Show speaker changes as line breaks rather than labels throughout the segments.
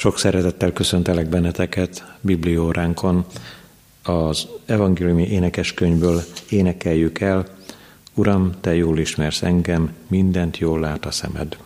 Sok szeretettel köszöntelek benneteket Biblióránkon. Az evangéliumi énekeskönyvből énekeljük el, Uram, Te jól ismersz engem, mindent jól lát a szemed.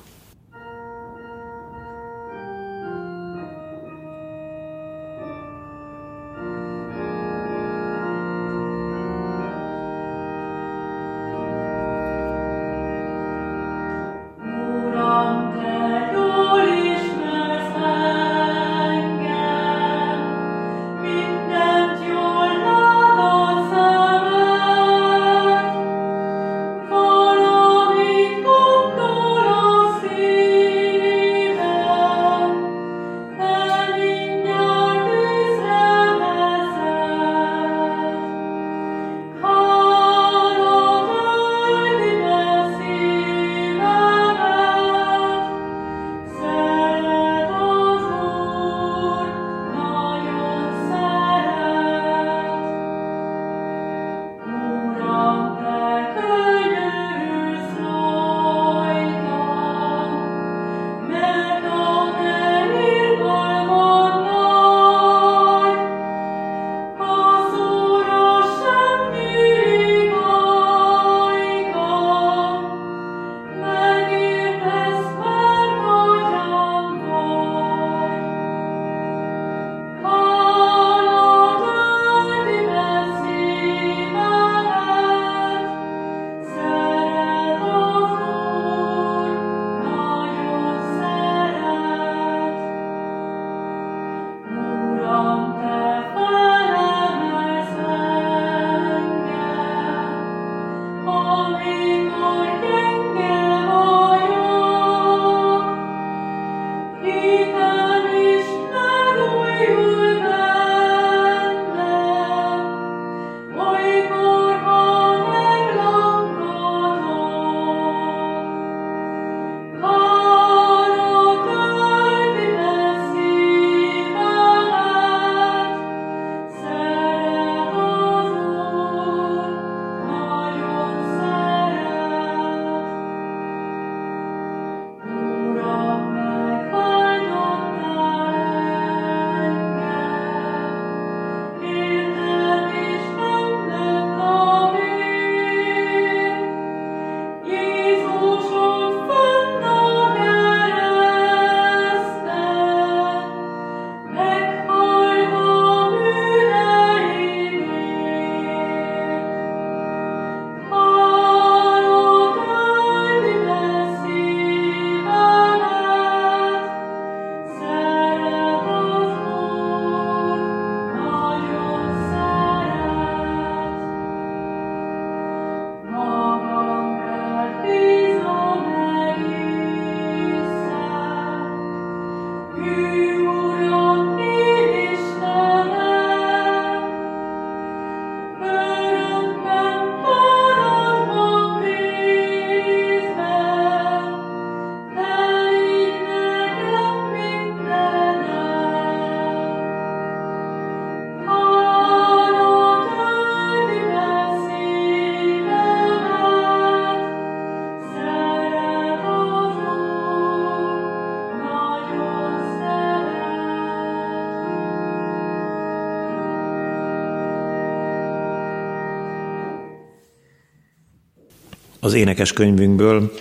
Az énekes könyvünkből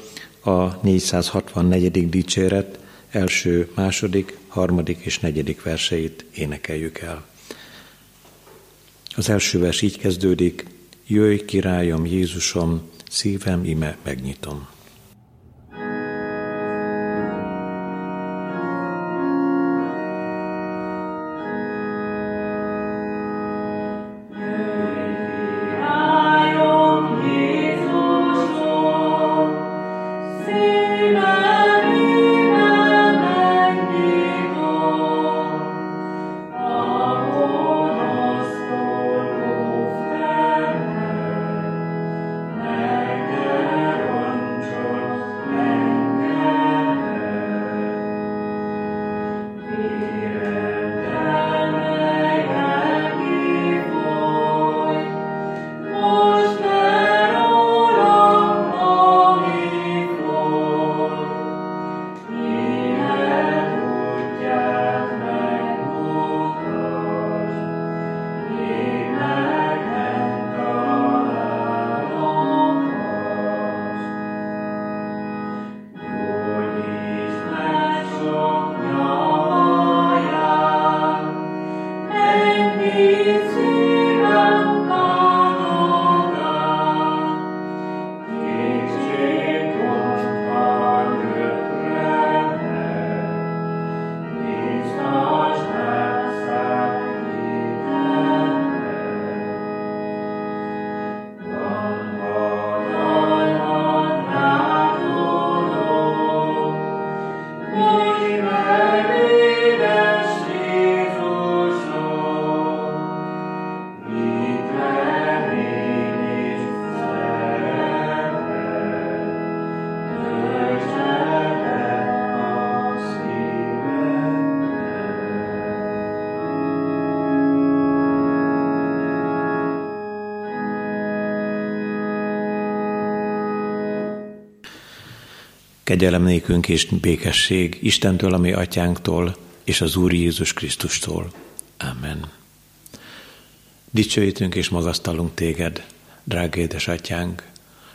a 464. dicséret első, második, harmadik és negyedik verseit énekeljük el. Az első vers így kezdődik, Jöjj, királyom, Jézusom, szívem ime megnyitom.
Kegyelem nékünk és békesség Istentől, ami atyánktól, és az Úr Jézus Krisztustól. Amen. Dicsőítünk és magasztalunk téged, drága édesatyánk,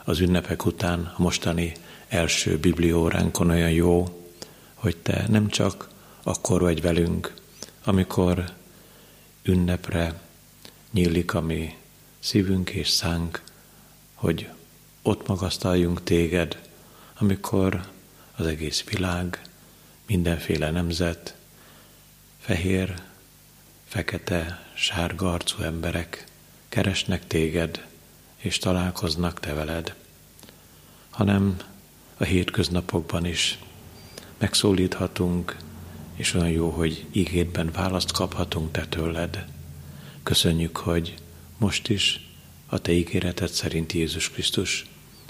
az ünnepek után a mostani első biblióránkon olyan jó, hogy te nem csak akkor vagy velünk, amikor ünnepre nyílik a mi szívünk és szánk, hogy ott magasztaljunk téged, amikor az egész világ, mindenféle nemzet, fehér, fekete, sárga arcú emberek keresnek téged, és találkoznak te veled, hanem a hétköznapokban is megszólíthatunk, és olyan jó, hogy ígétben választ kaphatunk te tőled. Köszönjük, hogy most is a te ígéreted szerint Jézus Krisztus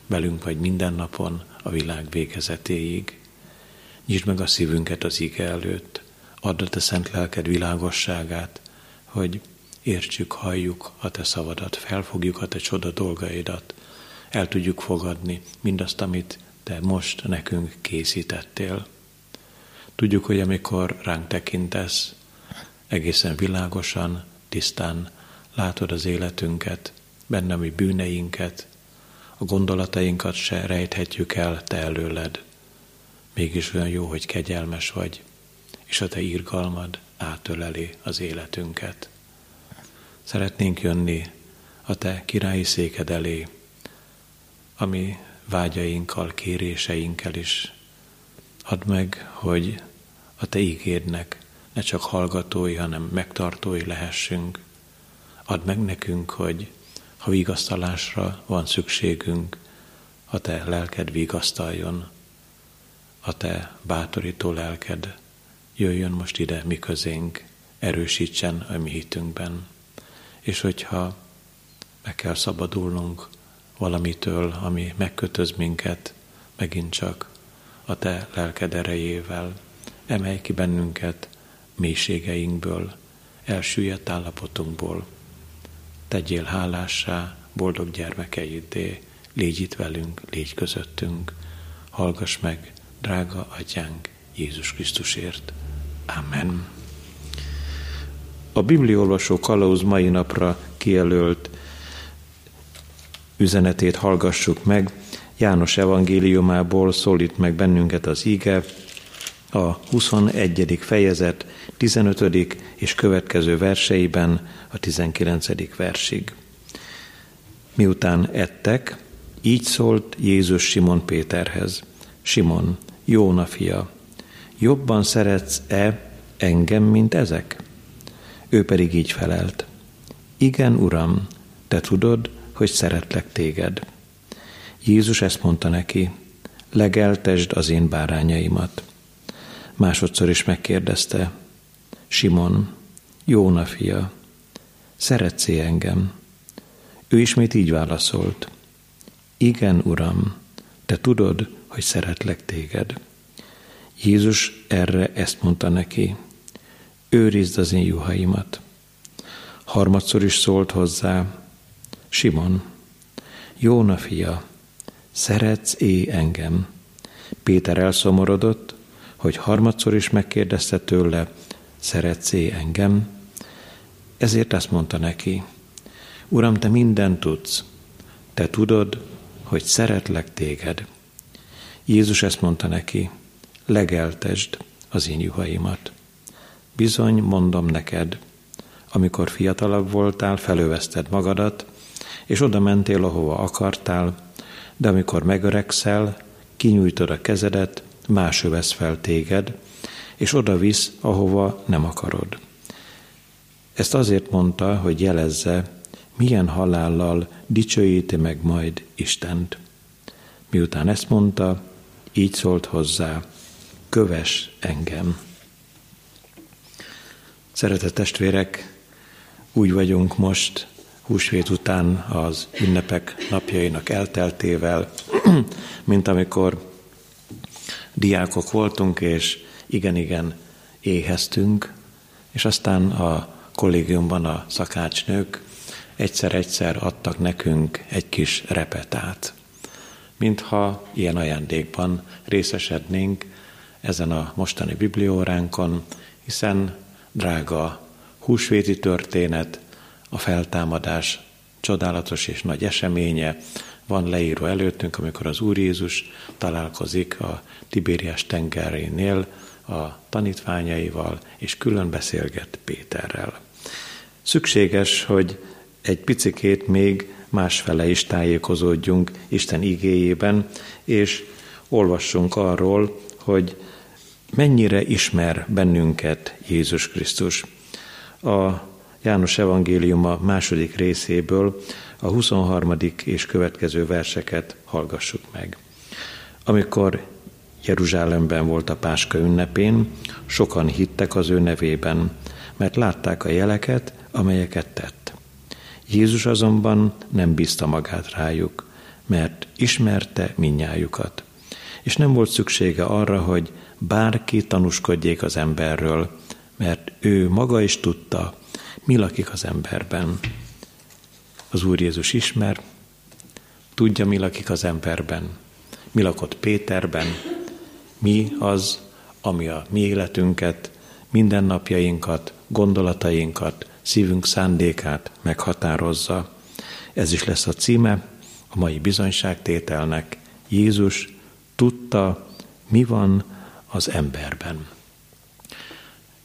velünk vagy minden napon a világ végezetéig. Nyisd meg a szívünket az ige előtt, add a te szent lelked világosságát, hogy értsük, halljuk a te szavadat, felfogjuk a te csoda dolgaidat, el tudjuk fogadni mindazt, amit te most nekünk készítettél. Tudjuk, hogy amikor ránk tekintesz, egészen világosan, tisztán látod az életünket, benne mi bűneinket, a gondolatainkat se rejthetjük el te előled. Mégis olyan jó, hogy kegyelmes vagy, és a te írgalmad átöleli az életünket. Szeretnénk jönni a te királyi széked elé, ami vágyainkkal, kéréseinkkel is. Add meg, hogy a te ígédnek ne csak hallgatói, hanem megtartói lehessünk. Add meg nekünk, hogy ha vigasztalásra van szükségünk, a te lelked vigasztaljon, a te bátorító lelked jöjjön most ide mi közénk, erősítsen a mi hitünkben. És hogyha meg kell szabadulnunk valamitől, ami megkötöz minket, megint csak a te lelked erejével, emelj ki bennünket mélységeinkből, elsüllyedt állapotunkból, tegyél hálássá boldog gyermekeiddé, légy itt velünk, légy közöttünk, hallgass meg, drága atyánk, Jézus Krisztusért. Amen. A Bibliolvasó Kalauz mai napra kijelölt üzenetét hallgassuk meg. János evangéliumából szólít meg bennünket az íge, a 21. fejezet 15. és következő verseiben a 19. versig. Miután ettek, így szólt Jézus Simon Péterhez. Simon, Jóna fia, jobban szeretsz-e engem, mint ezek? Ő pedig így felelt. Igen, Uram, te tudod, hogy szeretlek téged. Jézus ezt mondta neki, legeltesd az én bárányaimat. Másodszor is megkérdezte, Simon, Jóna fia, szeretsz engem? Ő ismét így válaszolt, igen, Uram, te tudod, hogy szeretlek téged. Jézus erre ezt mondta neki, őrizd az én juhaimat. Harmadszor is szólt hozzá, Simon, Jóna fia, szeretsz é engem? Péter elszomorodott, hogy harmadszor is megkérdezte tőle, szeretsz é engem? Ezért azt mondta neki, Uram, te mindent tudsz, te tudod, hogy szeretlek téged. Jézus ezt mondta neki, legeltesd az én juhaimat. Bizony, mondom neked, amikor fiatalabb voltál, felőveszted magadat, és oda mentél, ahova akartál, de amikor megöregszel, kinyújtod a kezedet, más övesz fel téged, és oda visz, ahova nem akarod. Ezt azért mondta, hogy jelezze, milyen halállal dicsőíti meg majd Istent. Miután ezt mondta, így szólt hozzá, köves engem. Szeretett testvérek, úgy vagyunk most húsvét után az ünnepek napjainak elteltével, mint amikor diákok voltunk, és igen-igen éheztünk, és aztán a kollégiumban a szakácsnők egyszer-egyszer adtak nekünk egy kis repetát. mintha ilyen ajándékban részesednénk ezen a mostani biblióránkon, hiszen drága húsvéti történet, a feltámadás csodálatos és nagy eseménye van leírva előttünk, amikor az Úr Jézus találkozik a Tibériás tengerénél a tanítványaival, és külön beszélget Péterrel. Szükséges, hogy egy picikét még másfele is tájékozódjunk Isten igéjében, és olvassunk arról, hogy mennyire ismer bennünket Jézus Krisztus. A János evangéliuma második részéből a 23. és következő verseket hallgassuk meg. Amikor Jeruzsálemben volt a Páska ünnepén, sokan hittek az ő nevében, mert látták a jeleket, amelyeket tett. Jézus azonban nem bízta magát rájuk, mert ismerte minnyájukat. És nem volt szüksége arra, hogy bárki tanúskodjék az emberről, mert ő maga is tudta, mi lakik az emberben. Az Úr Jézus ismer, tudja, mi lakik az emberben, mi lakott Péterben, mi az, ami a mi életünket, mindennapjainkat, gondolatainkat, szívünk szándékát meghatározza. Ez is lesz a címe a mai bizonyságtételnek. Jézus tudta, mi van az emberben.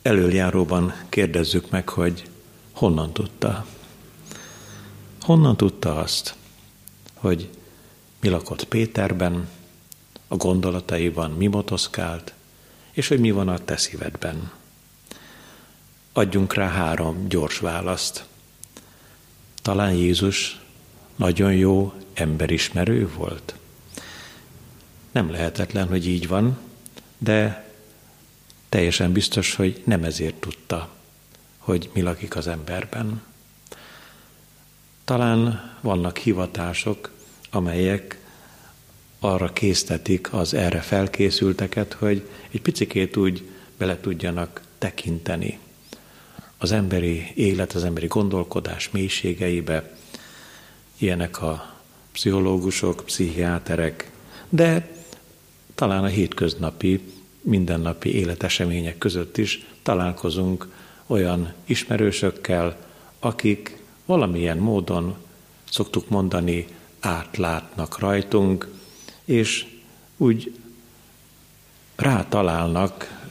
Előjáróban kérdezzük meg, hogy honnan tudta. Honnan tudta azt, hogy mi lakott Péterben, a gondolataiban mi motoszkált, és hogy mi van a te szívedben. Adjunk rá három gyors választ. Talán Jézus nagyon jó emberismerő volt? Nem lehetetlen, hogy így van, de teljesen biztos, hogy nem ezért tudta, hogy mi lakik az emberben. Talán vannak hivatások, amelyek arra késztetik az erre felkészülteket, hogy egy picikét úgy bele tudjanak tekinteni az emberi élet, az emberi gondolkodás mélységeibe. Ilyenek a pszichológusok, pszichiáterek, de talán a hétköznapi, mindennapi életesemények között is találkozunk olyan ismerősökkel, akik valamilyen módon, szoktuk mondani, átlátnak rajtunk, és úgy rátalálnak,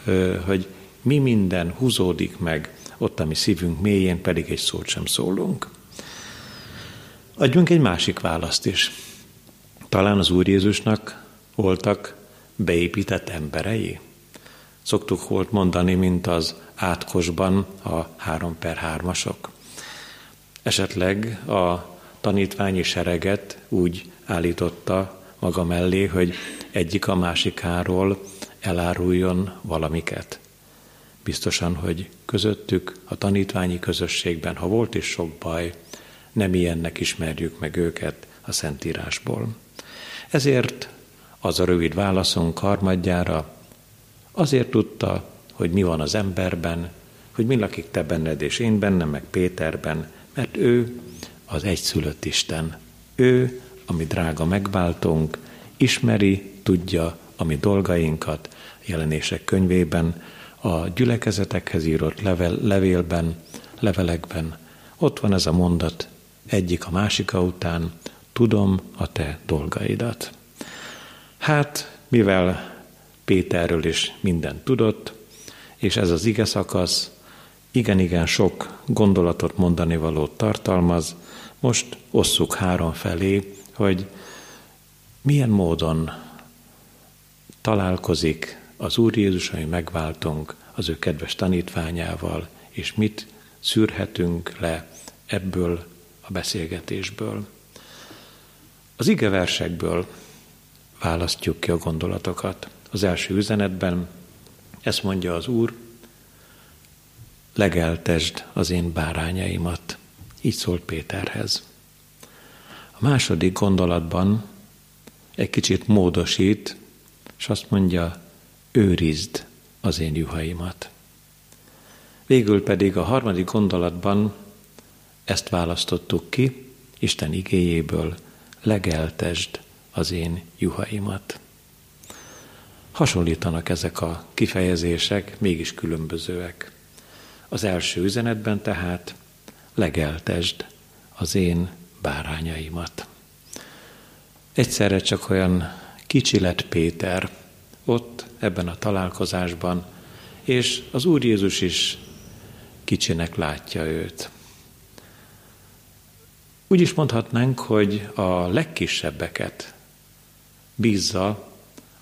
hogy mi minden húzódik meg, ott a mi szívünk mélyén pedig egy szót sem szólunk. Adjunk egy másik választ is. Talán az Úr Jézusnak voltak beépített emberei. Szoktuk volt mondani, mint az átkosban a három per hármasok. Esetleg a tanítványi sereget úgy állította maga mellé, hogy egyik a másikáról eláruljon valamiket. Biztosan, hogy közöttük, a tanítványi közösségben, ha volt is sok baj, nem ilyennek ismerjük meg őket a Szentírásból. Ezért az a rövid válaszunk harmadjára, azért tudta, hogy mi van az emberben, hogy mi lakik te benned és én bennem, meg Péterben, mert ő az egyszülött Isten. Ő, ami drága megváltunk, ismeri, tudja a mi dolgainkat, jelenések könyvében, a gyülekezetekhez írott level, levélben, levelekben. Ott van ez a mondat, egyik a másika után, tudom a te dolgaidat. Hát, mivel Péterről is mindent tudott, és ez az ige szakasz igen-igen sok gondolatot mondani valót tartalmaz, most osszuk három felé, hogy milyen módon találkozik az Úr Jézus, ami megváltunk az ő kedves tanítványával, és mit szűrhetünk le ebből a beszélgetésből. Az ige versekből választjuk ki a gondolatokat. Az első üzenetben ezt mondja az Úr, legeltesd az én bárányaimat. Így szólt Péterhez. Második gondolatban egy kicsit módosít, és azt mondja, őrizd az én juhaimat. Végül pedig a harmadik gondolatban ezt választottuk ki, Isten igéjéből, legeltesd az én juhaimat. Hasonlítanak ezek a kifejezések, mégis különbözőek. Az első üzenetben tehát legeltesd az én bárányaimat. Egyszerre csak olyan kicsi lett Péter ott ebben a találkozásban, és az Úr Jézus is kicsinek látja őt. Úgy is mondhatnánk, hogy a legkisebbeket bízza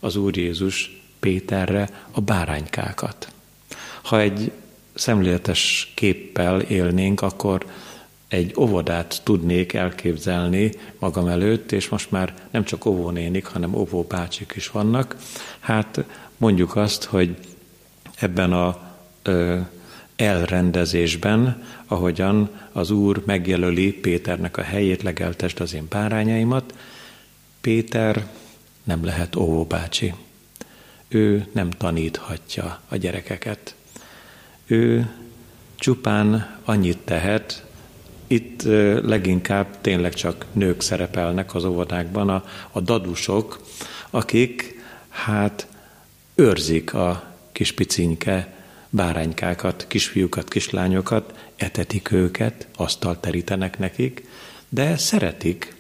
az Úr Jézus Péterre a báránykákat. Ha egy szemléletes képpel élnénk, akkor egy óvodát tudnék elképzelni magam előtt, és most már nem csak óvónénik, hanem óvóbácsik is vannak. Hát mondjuk azt, hogy ebben a ö, elrendezésben, ahogyan az Úr megjelöli Péternek a helyét, legeltest az én párányaimat, Péter nem lehet óvóbácsi. Ő nem taníthatja a gyerekeket. Ő csupán annyit tehet, itt leginkább tényleg csak nők szerepelnek az óvodákban, a, a dadusok, akik hát őrzik a kis picinke báránykákat, kisfiúkat, kislányokat, etetik őket, asztalt terítenek nekik, de szeretik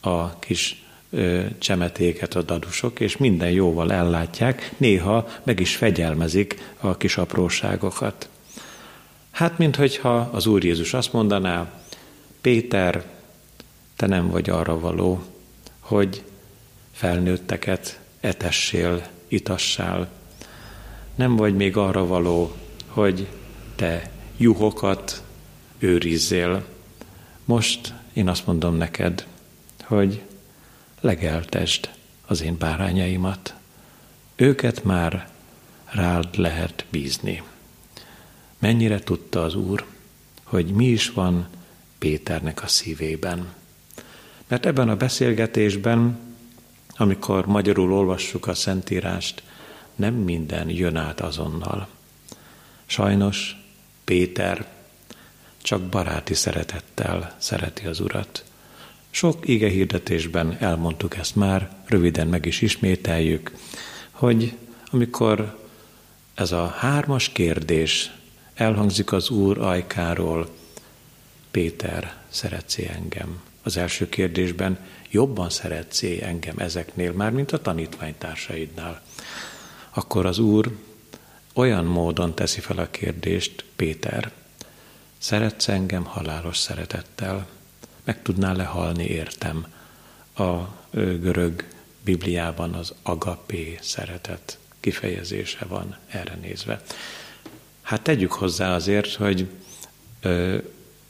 a kis ö, csemetéket a dadusok, és minden jóval ellátják, néha meg is fegyelmezik a kis apróságokat. Hát, minthogyha az Úr Jézus azt mondaná, Péter, te nem vagy arra való, hogy felnőtteket etessél, itassál. Nem vagy még arra való, hogy te juhokat őrizzél. Most én azt mondom neked, hogy legeltesd az én bárányaimat. Őket már rád lehet bízni. Mennyire tudta az Úr, hogy mi is van Péternek a szívében. Mert ebben a beszélgetésben, amikor magyarul olvassuk a Szentírást, nem minden jön át azonnal. Sajnos Péter csak baráti szeretettel szereti az Urat. Sok ige hirdetésben elmondtuk ezt már, röviden meg is ismételjük, hogy amikor ez a hármas kérdés elhangzik az Úr ajkáról, Péter, szeretsz engem? Az első kérdésben jobban szeretsz engem ezeknél már, mint a tanítványtársaidnál. Akkor az Úr olyan módon teszi fel a kérdést, Péter, szeretsz engem halálos szeretettel? Meg tudnál lehalni értem? A görög Bibliában az agapé szeretet kifejezése van erre nézve. Hát tegyük hozzá azért, hogy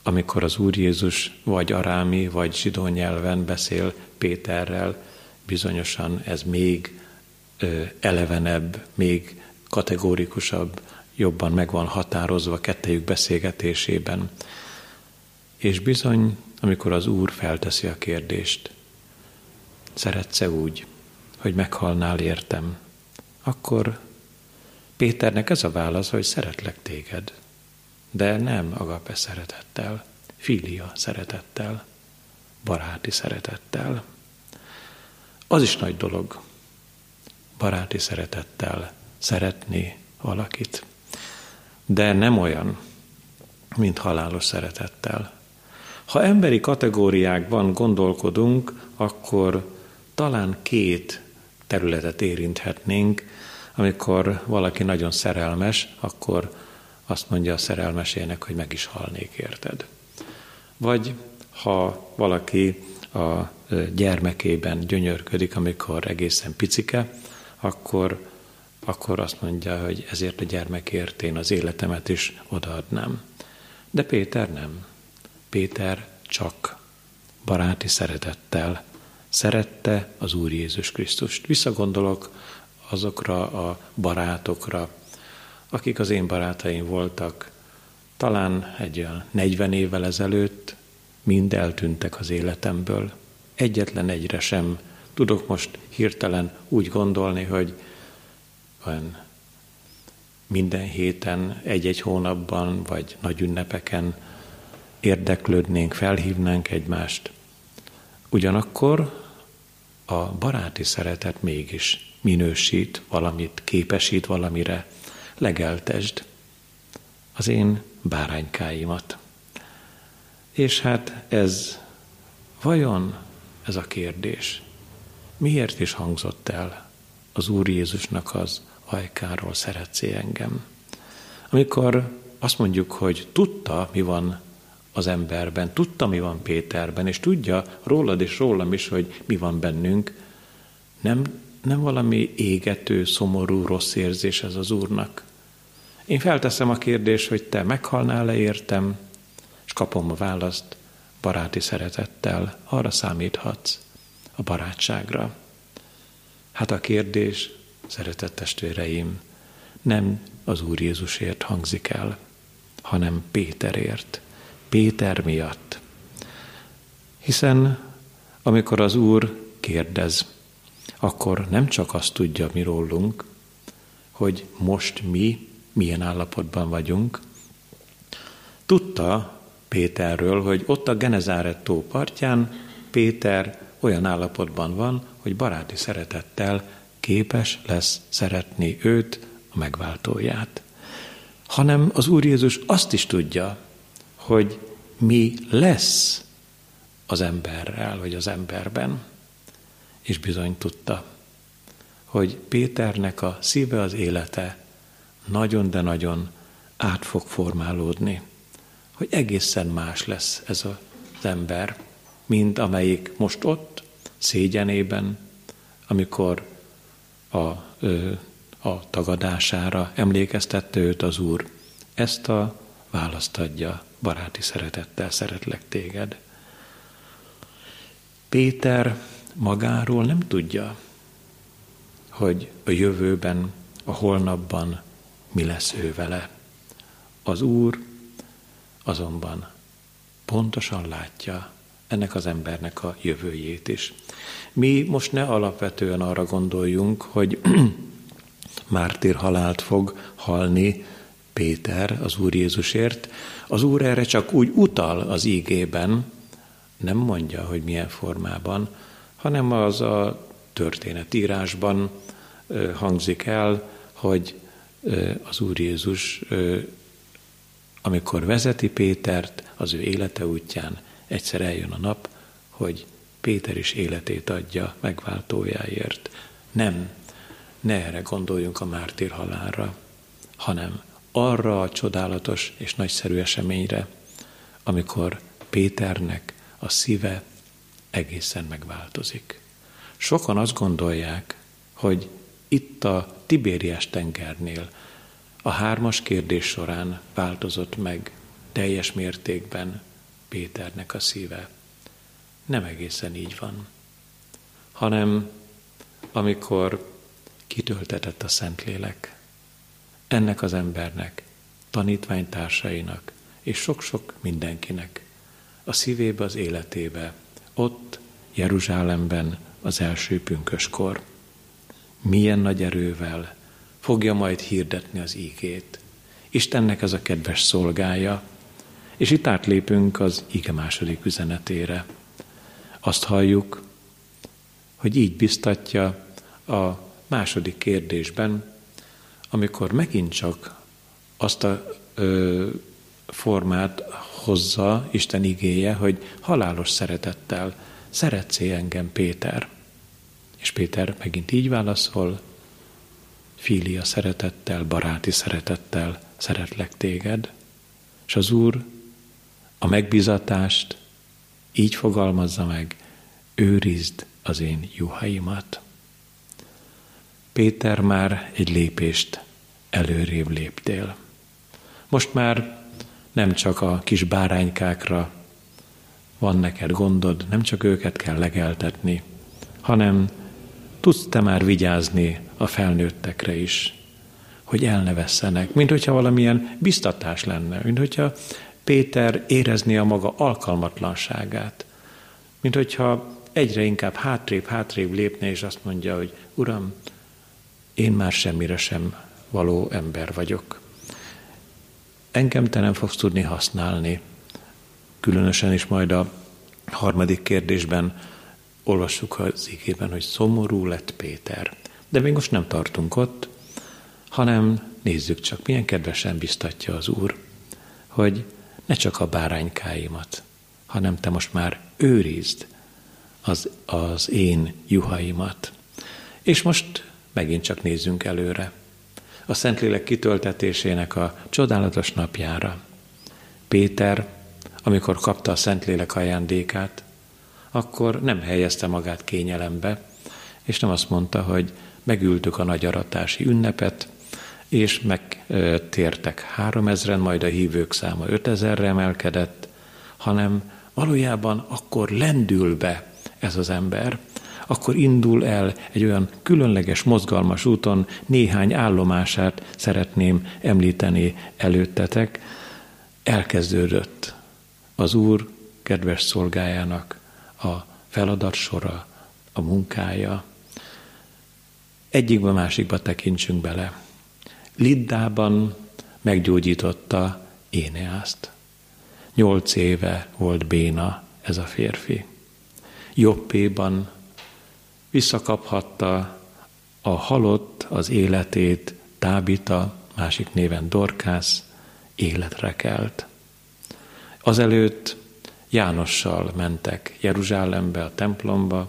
amikor az Úr Jézus vagy arámi, vagy zsidó nyelven beszél Péterrel, bizonyosan ez még elevenebb, még kategórikusabb, jobban meg van határozva kettejük beszélgetésében. És bizony, amikor az Úr felteszi a kérdést, szeretsz-e úgy, hogy meghalnál értem, akkor Péternek ez a válasz, hogy szeretlek téged de nem agape szeretettel, filia szeretettel, baráti szeretettel. Az is nagy dolog, baráti szeretettel szeretni valakit, de nem olyan, mint halálos szeretettel. Ha emberi kategóriákban gondolkodunk, akkor talán két területet érinthetnénk, amikor valaki nagyon szerelmes, akkor azt mondja a szerelmesének, hogy meg is halnék érted. Vagy ha valaki a gyermekében gyönyörködik, amikor egészen picike, akkor, akkor azt mondja, hogy ezért a gyermekért én az életemet is odaadnám. De Péter nem. Péter csak baráti szeretettel szerette az Úr Jézus Krisztust. Visszagondolok azokra a barátokra, akik az én barátaim voltak, talán egy olyan 40 évvel ezelőtt mind eltűntek az életemből. Egyetlen egyre sem tudok most hirtelen úgy gondolni, hogy olyan minden héten, egy-egy hónapban, vagy nagy ünnepeken érdeklődnénk, felhívnánk egymást. Ugyanakkor a baráti szeretet mégis minősít valamit, képesít valamire. Legeltesd az én báránykáimat. És hát ez, vajon ez a kérdés, miért is hangzott el az Úr Jézusnak az ajkáról szeretsz engem? Amikor azt mondjuk, hogy tudta, mi van az emberben, tudta, mi van Péterben, és tudja rólad és rólam is, hogy mi van bennünk, nem, nem valami égető, szomorú, rossz érzés ez az Úrnak. Én felteszem a kérdést, hogy te meghalnál-e értem, és kapom a választ baráti szeretettel, arra számíthatsz, a barátságra. Hát a kérdés, szeretett testvéreim, nem az Úr Jézusért hangzik el, hanem Péterért. Péter miatt. Hiszen amikor az Úr kérdez, akkor nem csak azt tudja mi rólunk, hogy most mi milyen állapotban vagyunk. Tudta Péterről, hogy ott a Genezáret tó partján Péter olyan állapotban van, hogy baráti szeretettel képes lesz szeretni őt, a megváltóját. Hanem az Úr Jézus azt is tudja, hogy mi lesz az emberrel, vagy az emberben. És bizony tudta, hogy Péternek a szíve, az élete nagyon, de nagyon át fog formálódni, hogy egészen más lesz ez az ember, mint amelyik most ott, szégyenében, amikor a, a tagadására emlékeztette őt az Úr. Ezt a választ adja, baráti szeretettel szeretlek téged. Péter magáról nem tudja, hogy a jövőben, a holnapban mi lesz ő vele. Az Úr azonban pontosan látja ennek az embernek a jövőjét is. Mi most ne alapvetően arra gondoljunk, hogy mártír halált fog halni Péter az Úr Jézusért. Az Úr erre csak úgy utal az ígében, nem mondja, hogy milyen formában, hanem az a történetírásban hangzik el, hogy az Úr Jézus, amikor vezeti Pétert az ő élete útján, egyszer eljön a nap, hogy Péter is életét adja megváltójáért. Nem, ne erre gondoljunk a mártír halálra, hanem arra a csodálatos és nagyszerű eseményre, amikor Péternek a szíve egészen megváltozik. Sokan azt gondolják, hogy itt a Tibériás tengernél a hármas kérdés során változott meg teljes mértékben Péternek a szíve. Nem egészen így van, hanem amikor kitöltetett a Szentlélek, ennek az embernek, tanítványtársainak és sok-sok mindenkinek a szívébe, az életébe, ott Jeruzsálemben az első pünköskor. Milyen nagy erővel fogja majd hirdetni az ígét. Istennek ez a kedves szolgája, és itt átlépünk az ige második üzenetére. Azt halljuk, hogy így biztatja a második kérdésben, amikor megint csak azt a ö, formát hozza Isten igéje, hogy halálos szeretettel szeretsz engem, Péter? És Péter megint így válaszol, Fília szeretettel, baráti szeretettel szeretlek téged. És az Úr a megbizatást így fogalmazza meg, őrizd az én juhaimat. Péter már egy lépést előrébb léptél. Most már nem csak a kis báránykákra van neked gondod, nem csak őket kell legeltetni, hanem tudsz te már vigyázni a felnőttekre is, hogy el ne vesszenek, mint hogyha valamilyen biztatás lenne, mint hogyha Péter érezné a maga alkalmatlanságát, mint hogyha egyre inkább hátrébb, hátrébb lépne, és azt mondja, hogy Uram, én már semmire sem való ember vagyok. Engem te nem fogsz tudni használni. Különösen is majd a harmadik kérdésben olvassuk az igében, hogy szomorú lett Péter. De még most nem tartunk ott, hanem nézzük csak, milyen kedvesen biztatja az Úr, hogy ne csak a báránykáimat, hanem te most már őrizd az, az én juhaimat. És most megint csak nézzünk előre. A Szentlélek kitöltetésének a csodálatos napjára. Péter, amikor kapta a Szentlélek ajándékát, akkor nem helyezte magát kényelembe, és nem azt mondta, hogy megültük a nagy aratási ünnepet, és megtértek három ezren, majd a hívők száma ötezerre emelkedett, hanem valójában akkor lendül be ez az ember, akkor indul el egy olyan különleges, mozgalmas úton, néhány állomását szeretném említeni előttetek. Elkezdődött az Úr kedves szolgájának a feladat sora, a munkája. Egyikbe másikba tekintsünk bele. Liddában meggyógyította Éneászt. Nyolc éve volt béna ez a férfi. Jobbéban visszakaphatta a halott az életét, Tábita, másik néven Dorkász, életre kelt. Azelőtt Jánossal mentek Jeruzsálembe, a templomba,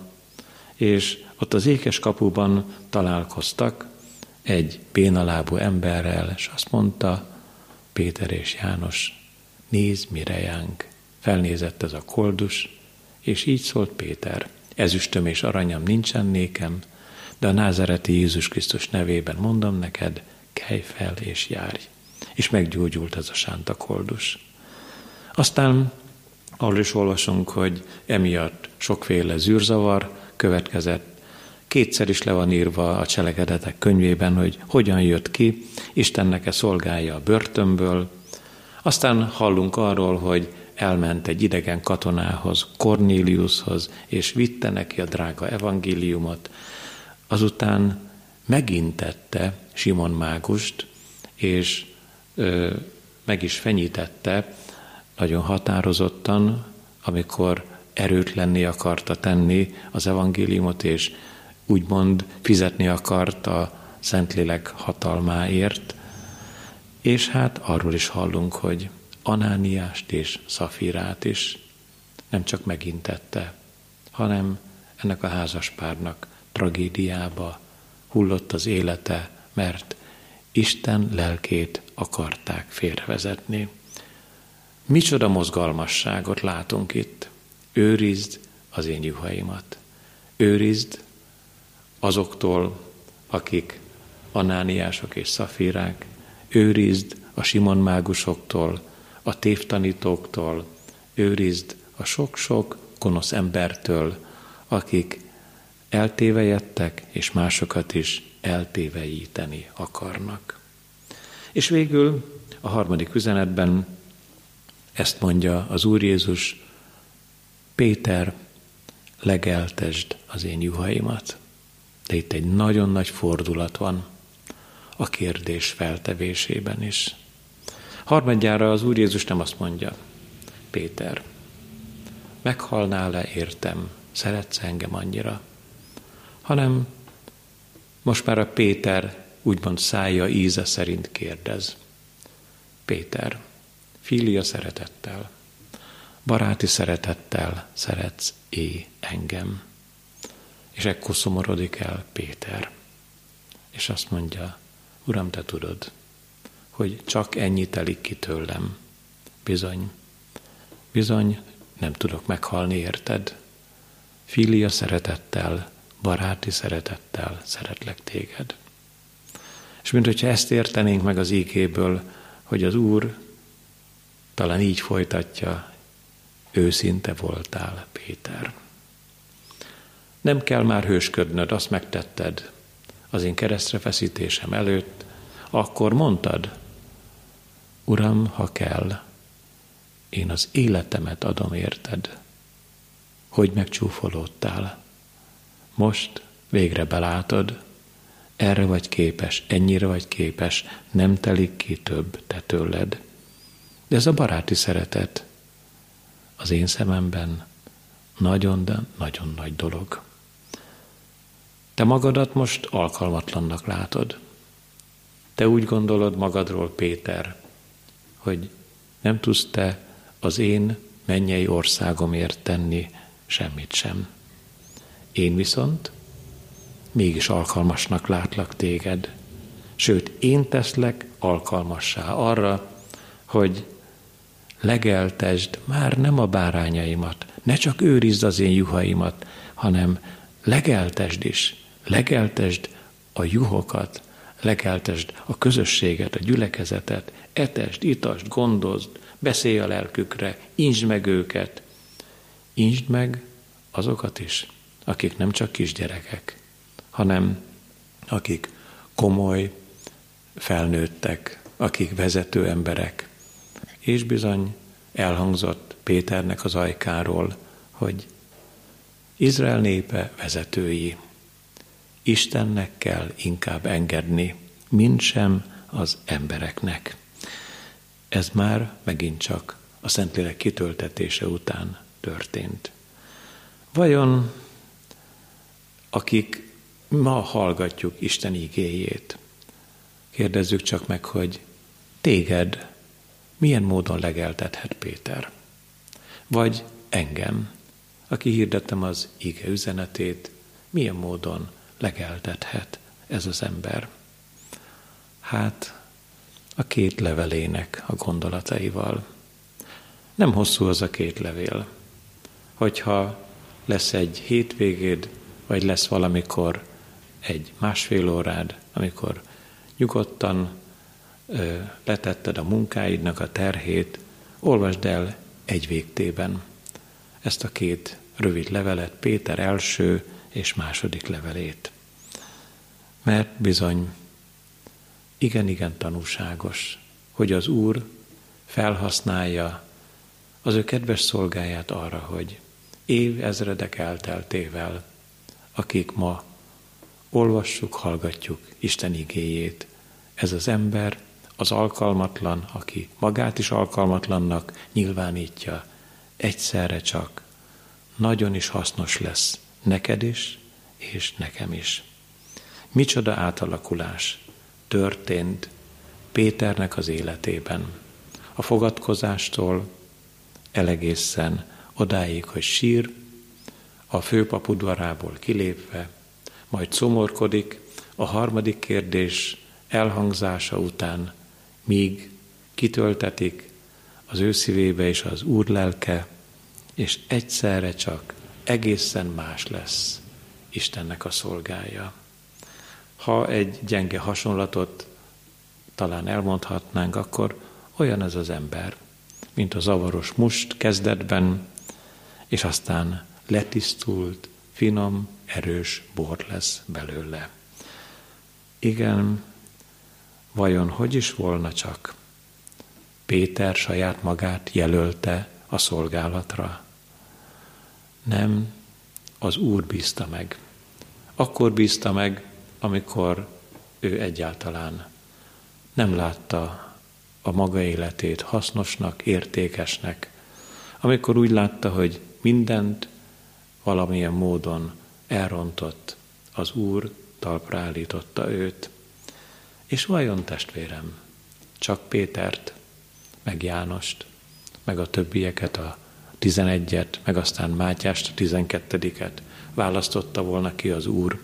és ott az ékes kapuban találkoztak egy bénalábú emberrel, és azt mondta, Péter és János, nézd mire jánk. Felnézett ez a koldus, és így szólt Péter, ezüstöm és aranyam nincsen nékem, de a názereti Jézus Krisztus nevében mondom neked, kelj fel és járj. És meggyógyult ez a sánta koldus. Aztán arról is olvasunk, hogy emiatt sokféle zűrzavar következett. Kétszer is le van írva a cselekedetek könyvében, hogy hogyan jött ki, Istennek-e szolgálja a börtönből. Aztán hallunk arról, hogy elment egy idegen katonához, Cornéliushoz, és vitte neki a drága evangéliumot. Azután megintette Simon Mágust, és ö, meg is fenyítette nagyon határozottan, amikor erőtlenné akarta tenni az evangéliumot, és úgymond fizetni akart a Szentlélek hatalmáért, és hát arról is hallunk, hogy Anániást és Szafirát is nem csak megintette, hanem ennek a házaspárnak tragédiába hullott az élete, mert Isten lelkét akarták félrevezetni. Micsoda mozgalmasságot látunk itt. Őrizd az én juhaimat. Őrizd azoktól, akik anániások és szafírák. Őrizd a Simon mágusoktól, a tévtanítóktól, őrizd a sok-sok gonosz embertől, akik eltévejettek, és másokat is eltévejíteni akarnak. És végül a harmadik üzenetben ezt mondja az Úr Jézus, Péter, legeltesd az én juhaimat. De itt egy nagyon nagy fordulat van a kérdés feltevésében is. Harmadjára az Úr Jézus nem azt mondja, Péter, meghalnál-e értem, szeretsz engem annyira, hanem most már a Péter úgymond szája íze szerint kérdez. Péter, filia szeretettel, baráti szeretettel szeretsz é engem. És ekkor szomorodik el Péter, és azt mondja, Uram, te tudod, hogy csak ennyi telik ki tőlem. Bizony, bizony nem tudok meghalni, érted? Filia szeretettel, baráti szeretettel szeretlek téged. És mint hogyha ezt értenénk meg az ígéből, hogy az Úr talán így folytatja, őszinte voltál, Péter. Nem kell már hősködnöd, azt megtetted az én keresztre feszítésem előtt, akkor mondtad, Uram, ha kell, én az életemet adom érted, hogy megcsúfolódtál. Most végre belátod, erre vagy képes, ennyire vagy képes, nem telik ki több te tőled. De ez a baráti szeretet az én szememben Nagyon, de nagyon nagy dolog. Te magadat most alkalmatlannak látod. Te úgy gondolod magadról, Péter, hogy nem tudsz te az én mennyei országomért tenni semmit sem. Én viszont mégis alkalmasnak látlak téged. Sőt, én teszlek alkalmassá arra, hogy legeltesd már nem a bárányaimat, ne csak őrizd az én juhaimat, hanem legeltesd is, legeltesd a juhokat, legeltesd a közösséget, a gyülekezetet, etesd, itasd, gondozd, beszélj a lelkükre, intsd meg őket, intsd meg azokat is, akik nem csak kisgyerekek, hanem akik komoly, felnőttek, akik vezető emberek. És bizony elhangzott Péternek az ajkáról, hogy Izrael népe vezetői. Istennek kell inkább engedni, mint sem az embereknek. Ez már megint csak a Szentlélek kitöltetése után történt. Vajon akik ma hallgatjuk Isten igéjét, kérdezzük csak meg, hogy téged milyen módon legeltethet Péter? Vagy engem, aki hirdettem az ige üzenetét, milyen módon legeltethet ez az ember? Hát a két levelének a gondolataival. Nem hosszú az a két levél. Hogyha lesz egy hétvégéd, vagy lesz valamikor egy másfél órád, amikor nyugodtan letetted a munkáidnak a terhét, olvasd el egy végtében ezt a két rövid levelet, Péter első és második levelét. Mert bizony igen-igen tanúságos, hogy az Úr felhasználja az ő kedves szolgáját arra, hogy év ezredek elteltével, akik ma olvassuk, hallgatjuk Isten igéjét, ez az ember, az alkalmatlan, aki magát is alkalmatlannak nyilvánítja, egyszerre csak nagyon is hasznos lesz neked is, és nekem is. Micsoda átalakulás történt Péternek az életében. A fogadkozástól elegészen odáig, hogy sír, a főpap udvarából kilépve, majd szomorkodik a harmadik kérdés elhangzása után, míg kitöltetik az ő szívébe és az Úr lelke, és egyszerre csak egészen más lesz Istennek a szolgája. Ha egy gyenge hasonlatot talán elmondhatnánk, akkor olyan ez az ember, mint a zavaros must kezdetben, és aztán letisztult, finom, erős bor lesz belőle. Igen, vajon hogy is volna csak? Péter saját magát jelölte a szolgálatra. Nem, az Úr bízta meg. Akkor bízta meg, amikor ő egyáltalán nem látta a maga életét hasznosnak, értékesnek, amikor úgy látta, hogy mindent valamilyen módon elrontott, az Úr talpra állította őt. És vajon testvérem, csak Pétert, meg Jánost, meg a többieket, a tizenegyet, meg aztán Mátyást, a tizenkettediket választotta volna ki az Úr,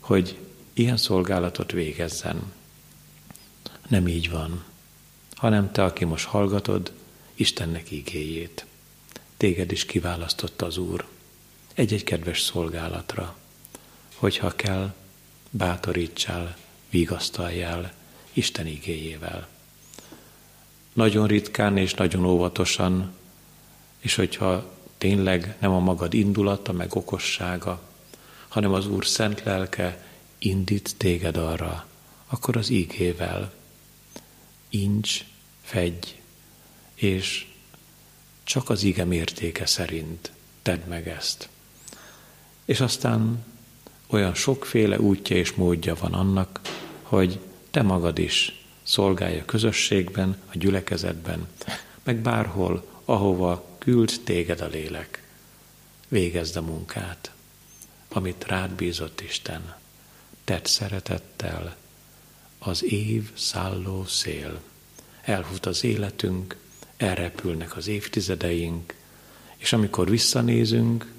hogy ilyen szolgálatot végezzen. Nem így van, hanem te, aki most hallgatod, Istennek igéjét. Téged is kiválasztotta az Úr egy-egy kedves szolgálatra, hogyha kell, bátorítsál, vigasztaljál Isten igéjével. Nagyon ritkán és nagyon óvatosan, és hogyha tényleg nem a magad indulata, meg okossága, hanem az Úr szent lelke indít téged arra, akkor az ígével incs, fegy, és csak az ige mértéke szerint tedd meg ezt. És aztán olyan sokféle útja és módja van annak, hogy te magad is szolgálja a közösségben, a gyülekezetben, meg bárhol, ahova küld téged a lélek. végezd a munkát, amit rád bízott Isten. Tedd szeretettel, az év szálló szél. Elhúz az életünk, elrepülnek az évtizedeink, és amikor visszanézünk,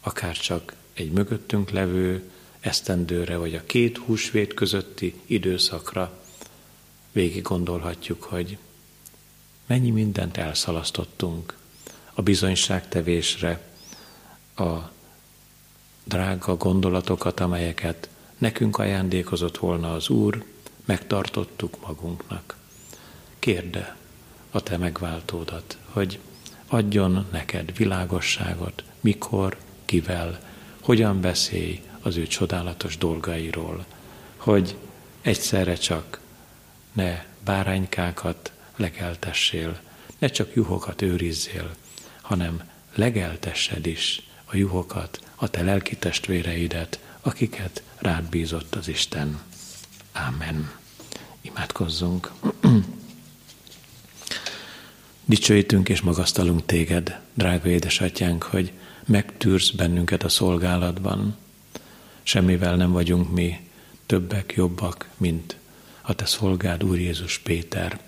akár csak egy mögöttünk levő esztendőre, vagy a két húsvét közötti időszakra, végig gondolhatjuk, hogy mennyi mindent elszalasztottunk a bizonyságtevésre, a drága gondolatokat, amelyeket nekünk ajándékozott volna az Úr, megtartottuk magunknak. Kérde a te megváltódat, hogy adjon neked világosságot, mikor, kivel, hogyan beszélj az ő csodálatos dolgairól, hogy egyszerre csak ne báránykákat legeltessél, ne csak juhokat őrizzél, hanem legeltessed is a juhokat, a te lelki testvéreidet, akiket rád bízott az Isten. Amen. Imádkozzunk. Dicsőítünk és magasztalunk téged, drága édesatyánk, hogy megtűrsz bennünket a szolgálatban. Semmivel nem vagyunk mi többek, jobbak, mint a te szolgád Úr Jézus Péter,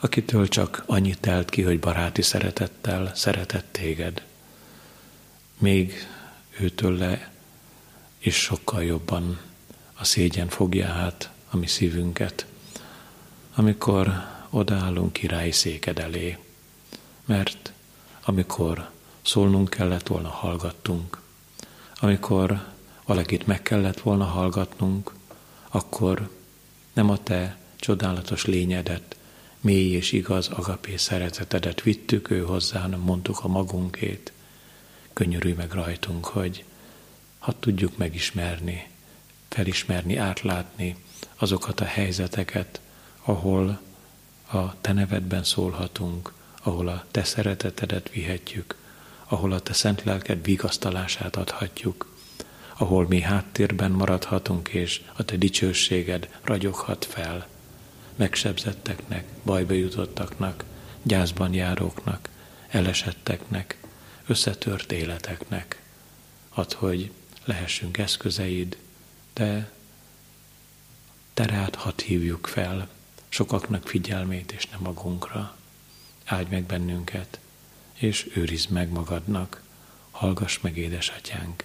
akitől csak annyit telt ki, hogy baráti szeretettel szeretett téged. Még őtől le és sokkal jobban a szégyen fogja át a mi szívünket, amikor odaállunk királyi széked elé, mert amikor szólnunk kellett volna, hallgattunk, amikor valakit meg kellett volna hallgatnunk, akkor nem a te csodálatos lényedet, mély és igaz agapé szeretetedet vittük ő hozzá, hanem mondtuk a magunkét. Könyörülj meg rajtunk, hogy ha tudjuk megismerni, felismerni, átlátni azokat a helyzeteket, ahol a te nevedben szólhatunk, ahol a te szeretetedet vihetjük, ahol a te szent lelked vigasztalását adhatjuk, ahol mi háttérben maradhatunk, és a te dicsőséged ragyoghat fel megsebzetteknek, bajba jutottaknak, gyászban járóknak, elesetteknek, összetört életeknek. Add, hogy lehessünk eszközeid, de terát hadd hívjuk fel, sokaknak figyelmét és nem magunkra. Áldj meg bennünket, és őrizd meg magadnak. Hallgass meg, édesatyánk,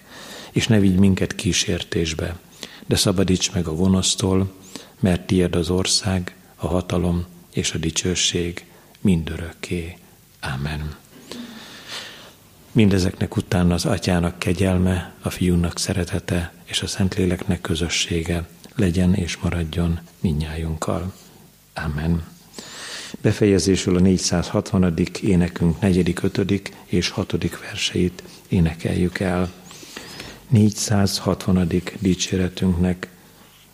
és ne vigy minket kísértésbe, de szabadíts meg a gonosztól, mert tiéd az ország, a hatalom és a dicsőség mindörökké. Amen. Mindezeknek utána az atyának kegyelme, a fiúnak szeretete és a Szentléleknek közössége legyen és maradjon minnyájunkkal. Amen. Befejezésül a 460. énekünk 4., 5. és 6. verseit énekeljük el. 460. dicséretünknek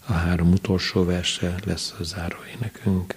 a három utolsó verse lesz a záróénekünk.